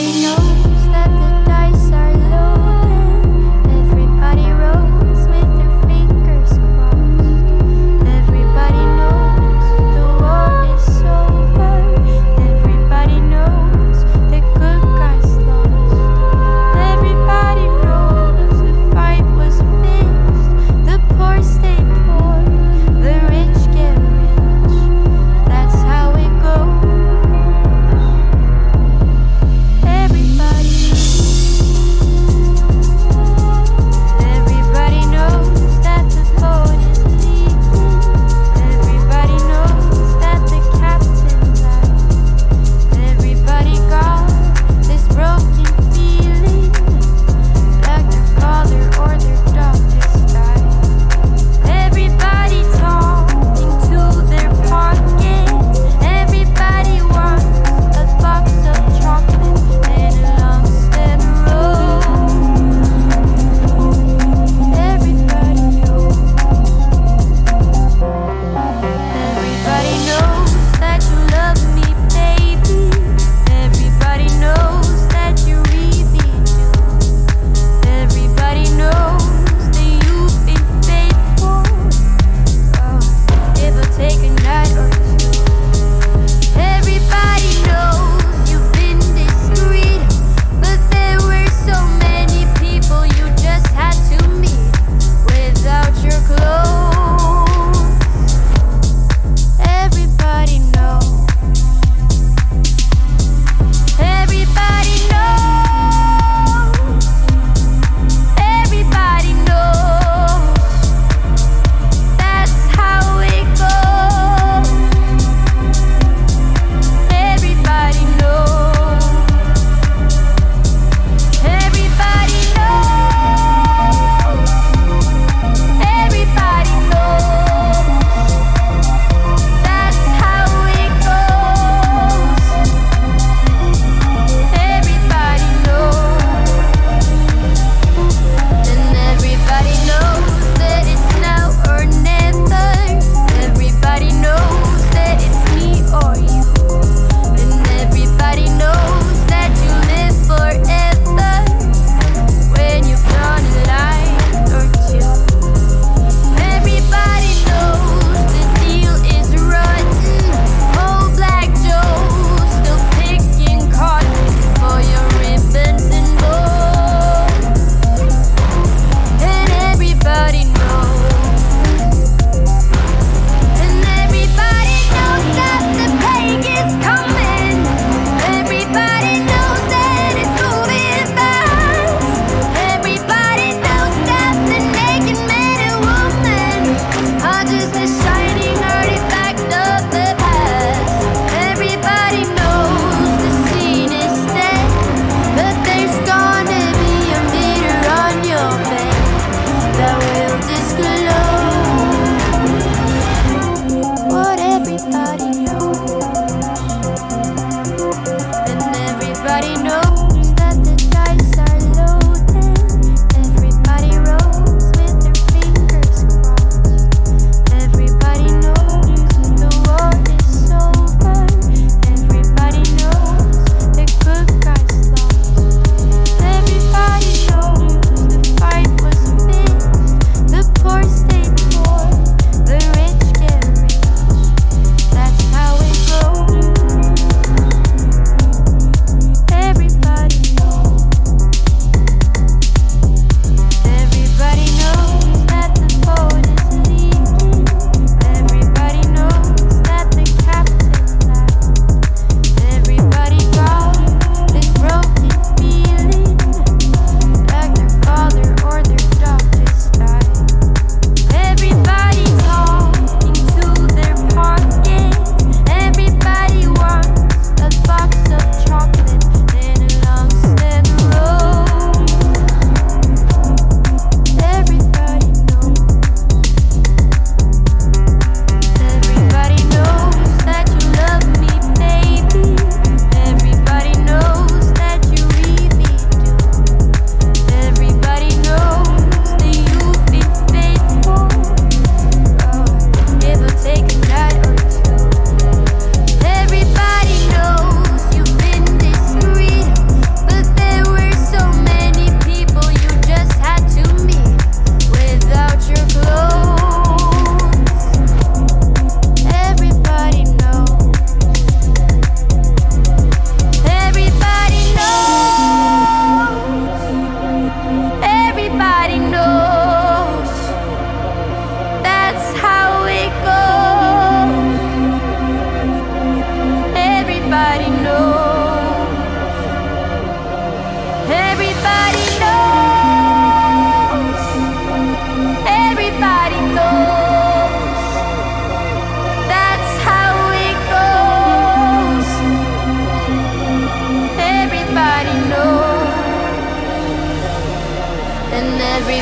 Everybody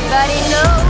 Everybody knows.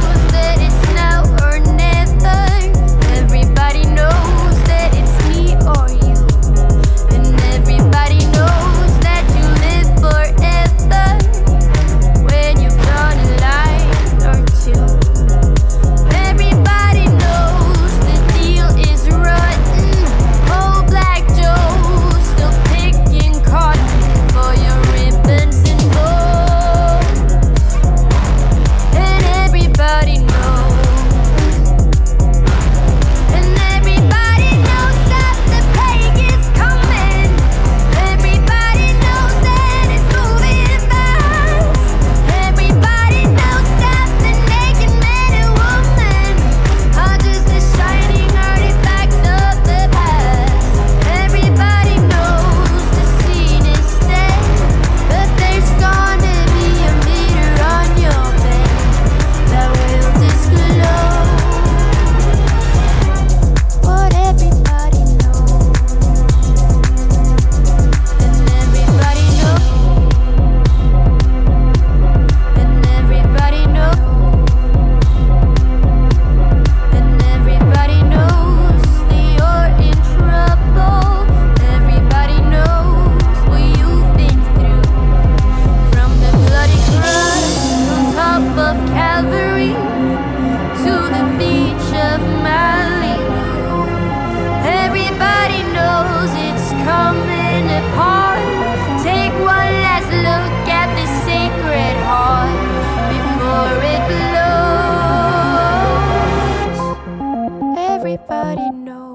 everybody knows